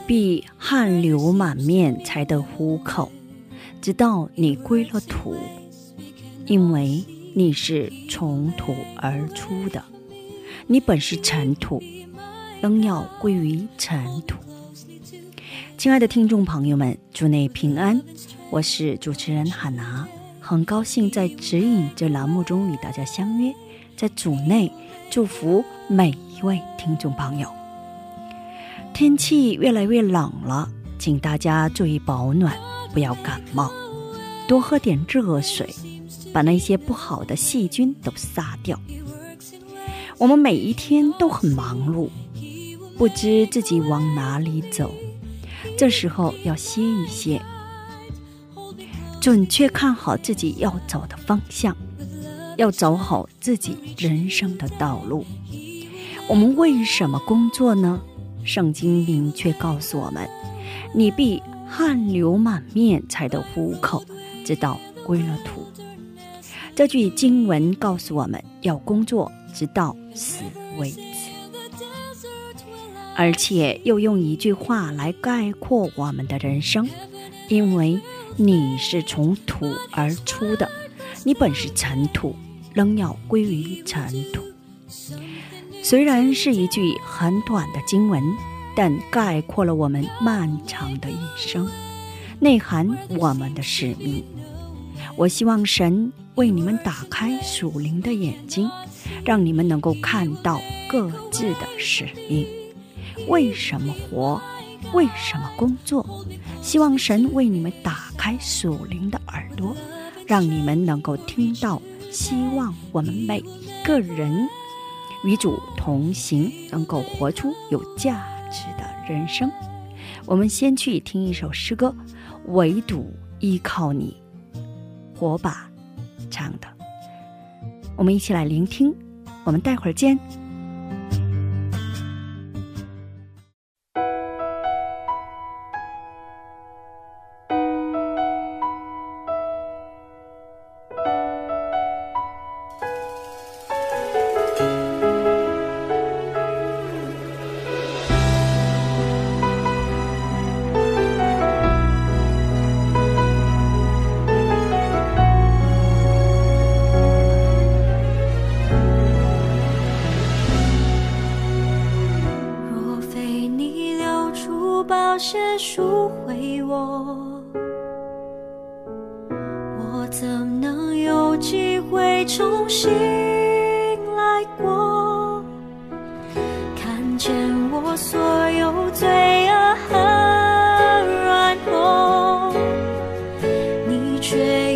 必汗流满面才得糊口，直到你归了土，因为你是从土而出的，你本是尘土，仍要归于尘土。亲爱的听众朋友们，祝你平安，我是主持人海娜，很高兴在指引这栏目中与大家相约，在主内祝福每一位听众朋友。天气越来越冷了，请大家注意保暖，不要感冒，多喝点热水，把那些不好的细菌都杀掉。我们每一天都很忙碌，不知自己往哪里走，这时候要歇一歇，准确看好自己要走的方向，要走好自己人生的道路。我们为什么工作呢？圣经明确告诉我们：“你必汗流满面才得糊口，直到归了土。”这句经文告诉我们要工作直到死为止，而且又用一句话来概括我们的人生：“因为你是从土而出的，你本是尘土，仍要归于尘土。”虽然是一句很短的经文，但概括了我们漫长的一生，内涵我们的使命。我希望神为你们打开属灵的眼睛，让你们能够看到各自的使命。为什么活？为什么工作？希望神为你们打开属灵的耳朵，让你们能够听到。希望我们每一个人。与主同行，能够活出有价值的人生。我们先去听一首诗歌，《唯独依靠你》，火把唱的。我们一起来聆听。我们待会儿见。你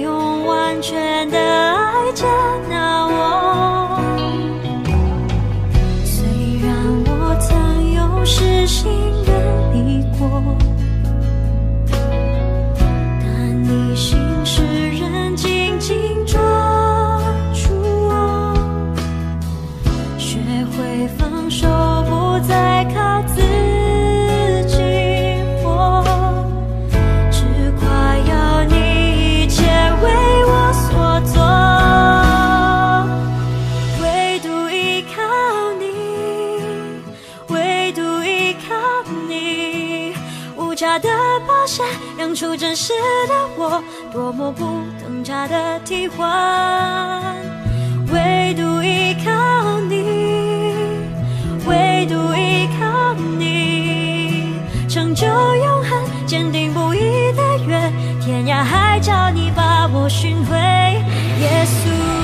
的宝血养出真实的我，多么不等价的替换。唯独依靠你，唯独依靠你，成就永恒，坚定不移的约，天涯海角你把我寻回，耶稣。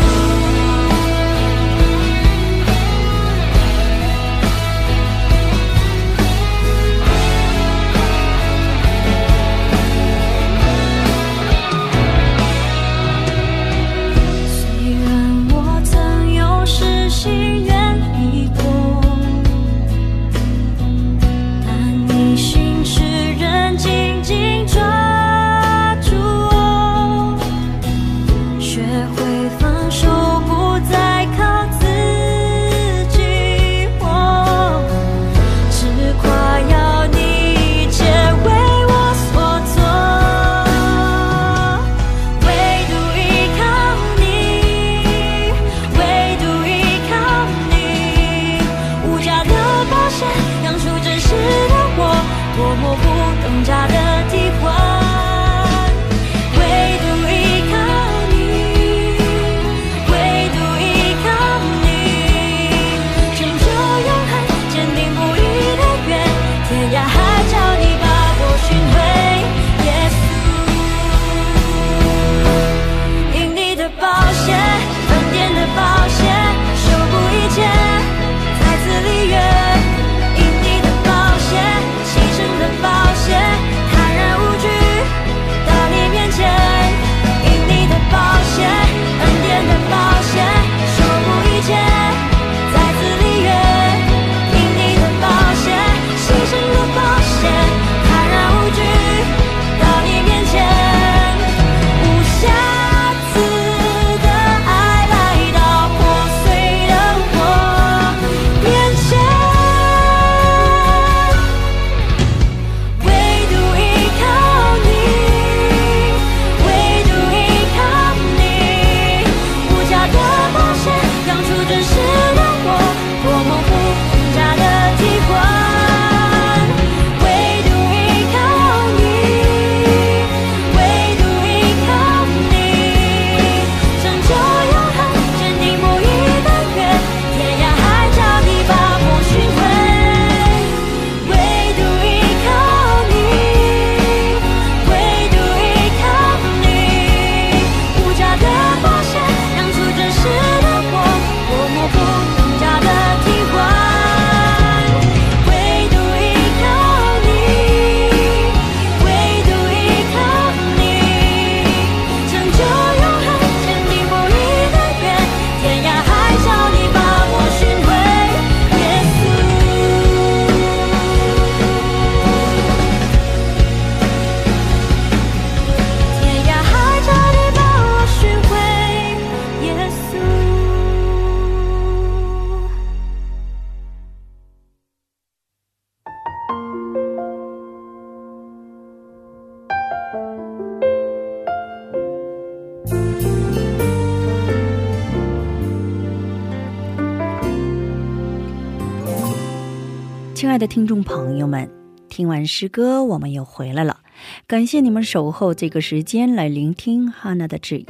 亲爱的听众朋友们，听完诗歌，我们又回来了。感谢你们守候这个时间来聆听哈娜的指引。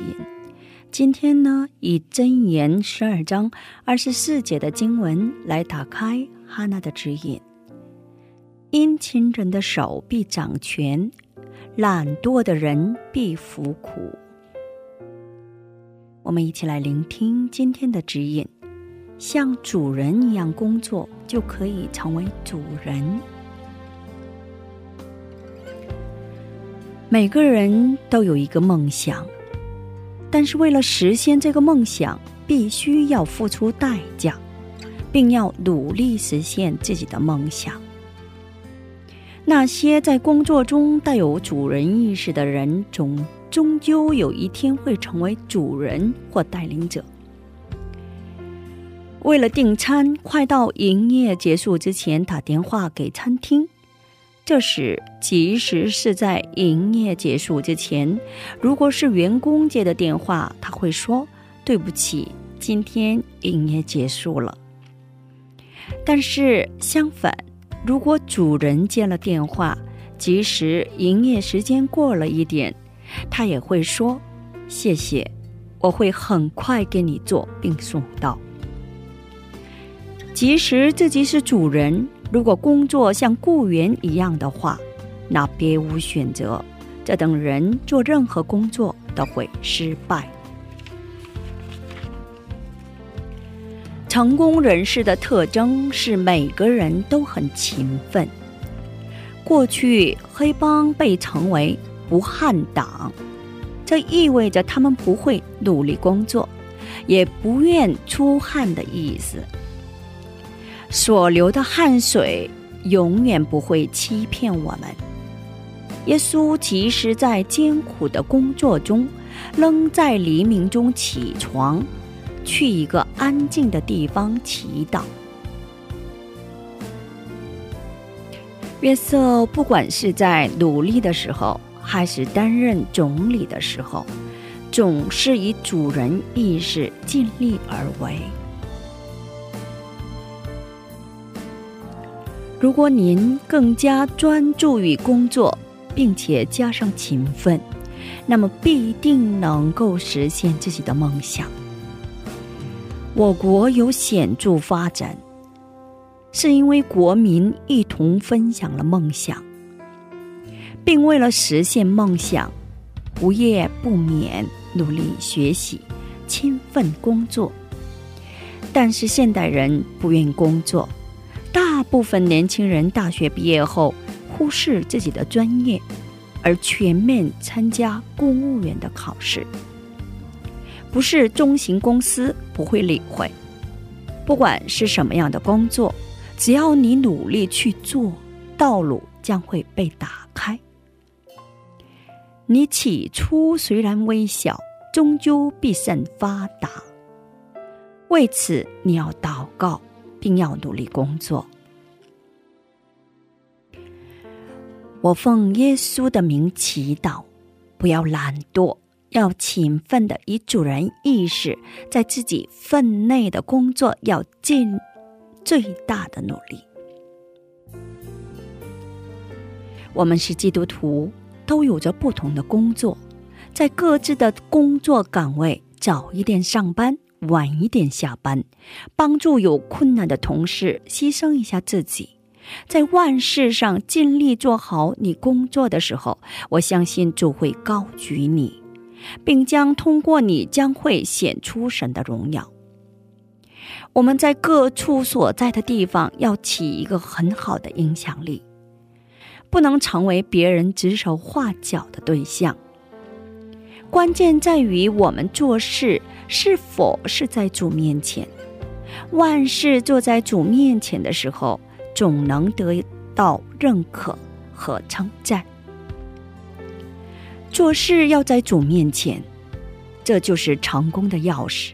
今天呢，以箴言十二章二十四节的经文来打开哈娜的指引。殷勤人的手必掌权，懒惰的人必服苦。我们一起来聆听今天的指引。像主人一样工作，就可以成为主人。每个人都有一个梦想，但是为了实现这个梦想，必须要付出代价，并要努力实现自己的梦想。那些在工作中带有主人意识的人，终终究有一天会成为主人或带领者。为了订餐，快到营业结束之前打电话给餐厅。这时，即使是在营业结束之前，如果是员工接的电话，他会说：“对不起，今天营业结束了。”但是相反，如果主人接了电话，即使营业时间过了一点，他也会说：“谢谢，我会很快给你做并送到。”即使自己是主人，如果工作像雇员一样的话，那别无选择。这等人做任何工作都会失败。成功人士的特征是每个人都很勤奋。过去黑帮被称为不汉党，这意味着他们不会努力工作，也不愿出汗的意思。所流的汗水永远不会欺骗我们。耶稣即使在艰苦的工作中，仍在黎明中起床，去一个安静的地方祈祷。约瑟不管是在努力的时候，还是担任总理的时候，总是以主人意识尽力而为。如果您更加专注于工作，并且加上勤奋，那么必定能够实现自己的梦想。我国有显著发展，是因为国民一同分享了梦想，并为了实现梦想，无夜不眠，努力学习，勤奋工作。但是现代人不愿工作。部分年轻人大学毕业后忽视自己的专业，而全面参加公务员的考试。不是中型公司不会理会，不管是什么样的工作，只要你努力去做，道路将会被打开。你起初虽然微小，终究必甚发达。为此，你要祷告。并要努力工作。我奉耶稣的名祈祷，不要懒惰，要勤奋的以主人意识，在自己分内的工作要尽最大的努力。我们是基督徒，都有着不同的工作，在各自的工作岗位早一点上班。晚一点下班，帮助有困难的同事，牺牲一下自己，在万事上尽力做好你工作的时候，我相信主会高举你，并将通过你将会显出神的荣耀。我们在各处所在的地方要起一个很好的影响力，不能成为别人指手画脚的对象。关键在于我们做事。是否是在主面前？万事做在主面前的时候，总能得到认可和称赞。做事要在主面前，这就是成功的钥匙。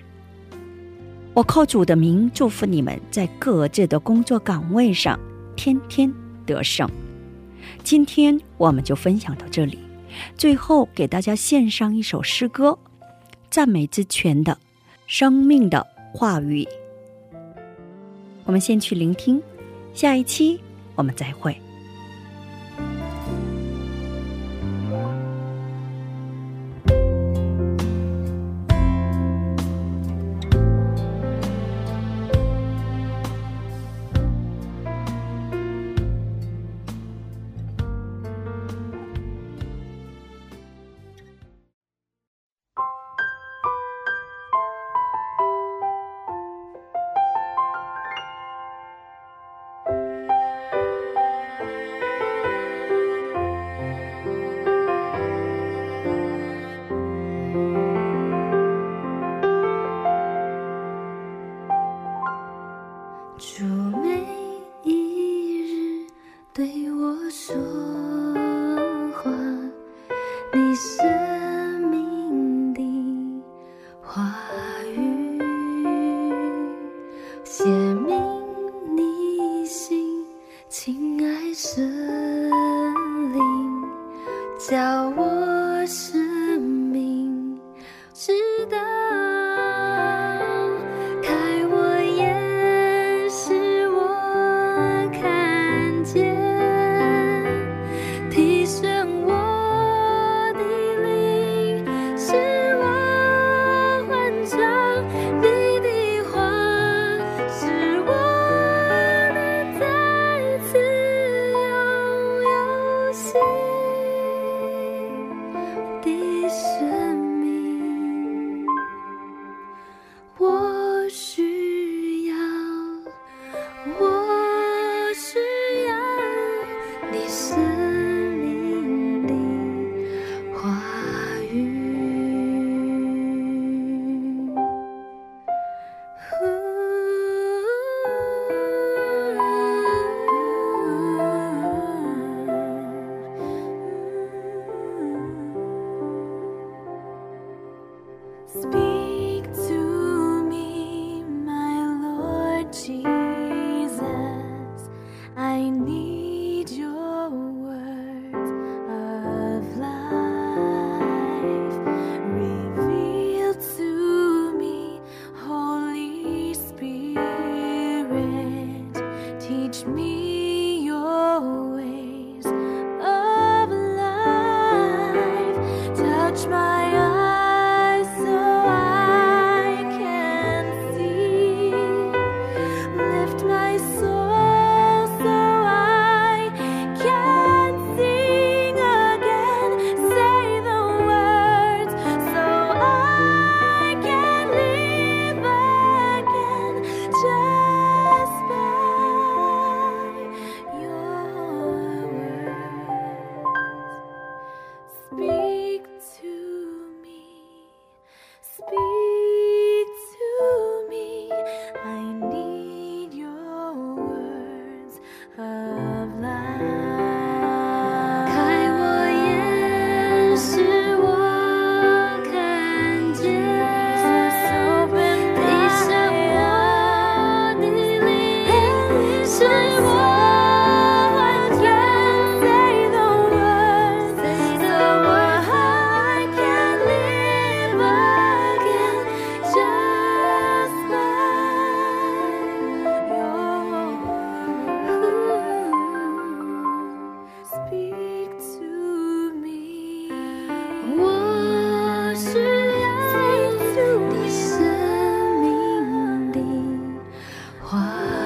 我靠主的名祝福你们，在各自的工作岗位上天天得胜。今天我们就分享到这里，最后给大家献上一首诗歌。赞美之泉的生命的话语，我们先去聆听，下一期我们再会。叫我心。花。